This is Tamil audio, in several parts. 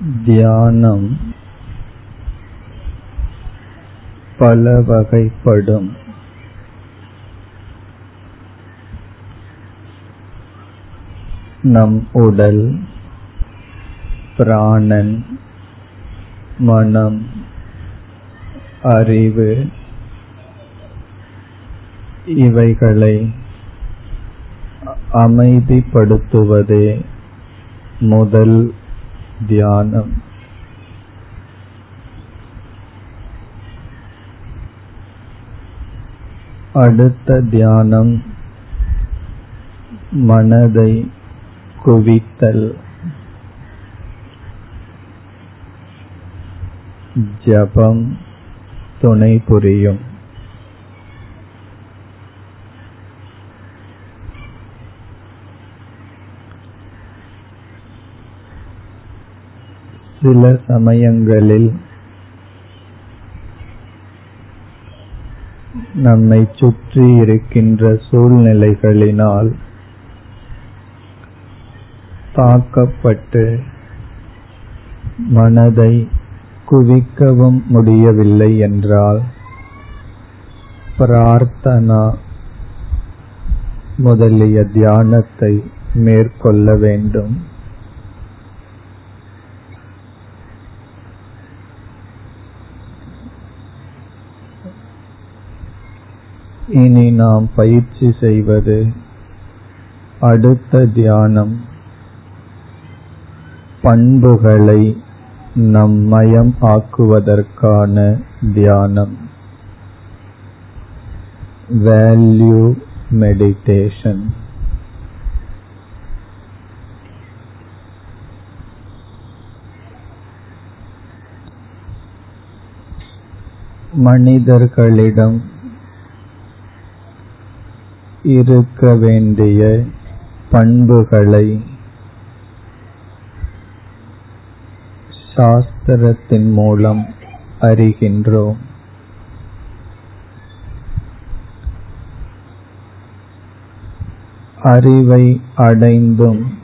தியானம் பல வகைப்படும் நம் உடல் பிராணன் மனம் அறிவு இவைகளை அமைதிப்படுத்துவதே முதல் தியானம். அடுத்த தியானம் மனதை குவித்தல். ஜபம் துணை புரியும். சில சமயங்களில் நம்மை சுற்றி இருக்கின்ற சூழ்நிலைகளினால் தாக்கப்பட்டு மனதை குவிக்கவும் முடியவில்லை என்றால் பிரார்த்தனா முதலிய தியானத்தை மேற்கொள்ள வேண்டும். இனி நாம் பயிற்சி செய்வது அடுத்த தியானம். பண்புகளை நம் மயம் ஆக்குவதற்கான தியானம். வேல்யூ மெடிடேஷன் மனிதர்களிடம் இருக்க வேண்டிய பண்புகளை சாஸ்திரத்தின் மூலம் அறிகின்றோம். அறிவை அடைந்தும்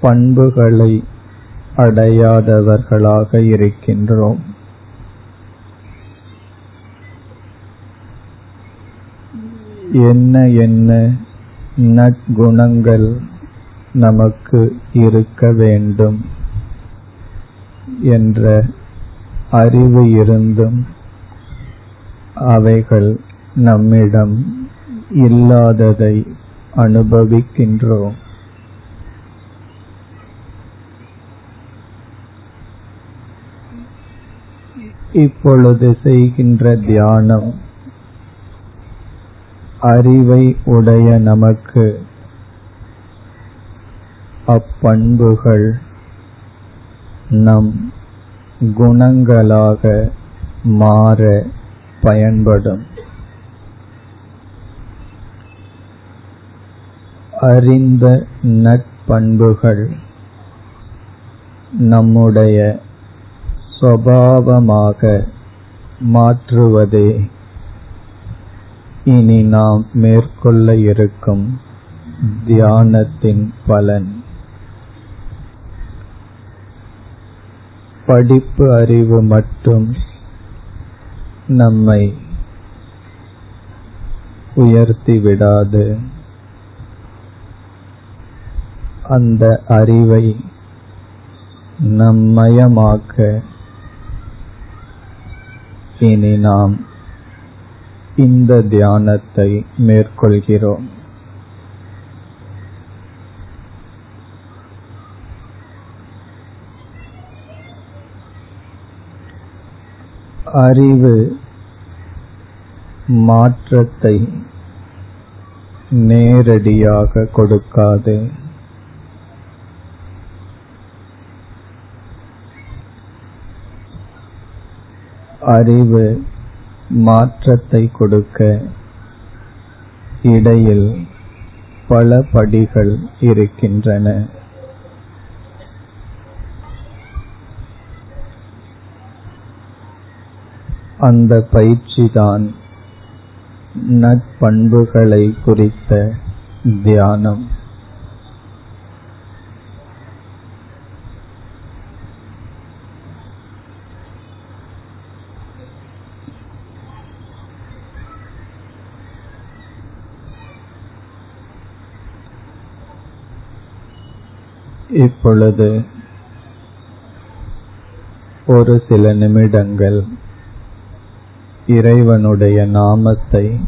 பண்புகளை அடையாதவர்களாக இருக்கின்றோம். என்ன என்ன நற்குணங்கள் நமக்கு இருக்க வேண்டும் என்ற அறிவு இருந்தும் அவைகள் நம்மிடம் இல்லாததை அனுபவிக்கின்றோம். இப்பொழுது செய்கின்ற தியானம் அறிவை உடைய நமக்கு. அப்பண்புகள் நம் குணங்களாக மாற பயன்படும். அறிந்த நட்பண்புகள் நம்முடைய சுவாவமாக மாற்றுவதே இனி நாம் மேற்கொள்ள இருக்கும் தியானத்தின் பலன். படிப்பு அறிவு மட்டும் நம்மை உயர்த்தி விடாது. அந்த அறிவை நம்மயமாக்க இனி நாம் இந்த தியானத்தை மேற்கொள்கிறோம். அறிவு மாற்றத்தை நேரடியாக கொடுக்காது. அறிவு மாற்றத்தை கொடுக்க இடையில் பல படிகள் இருக்கின்றன. அந்த பயிற்சிதான் நட்பண்புகளை குறித்த தியானம். இப்பொழுது ஒரு சில நிமிடங்கள் இறைவனுடைய நாமத்தை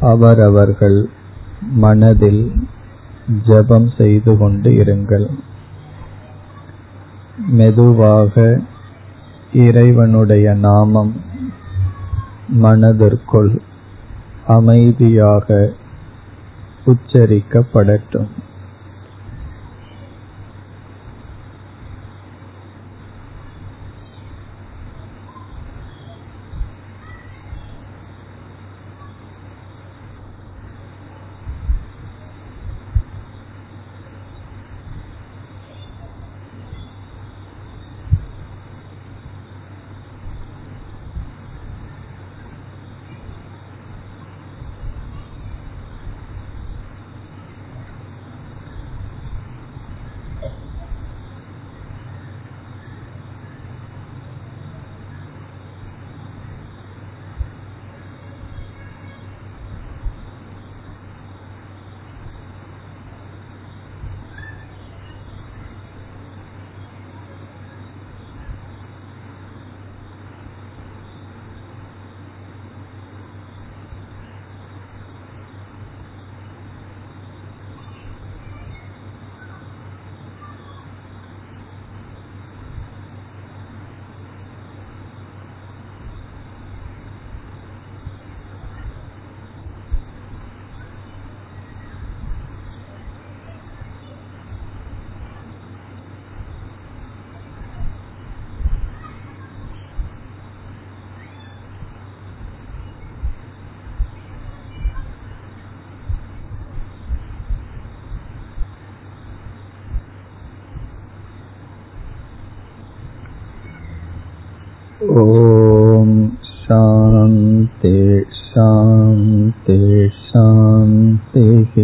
அவரவர்கள் மனதில் ஜபம் செய்து கொண்டு இருங்கள். மெதுவாக இறைவனுடைய நாமம் மனதிற்குள் அமைதியாக உச்சரிக்கப்படட்டும். ॐ शान्ति शान्ति शान्तिः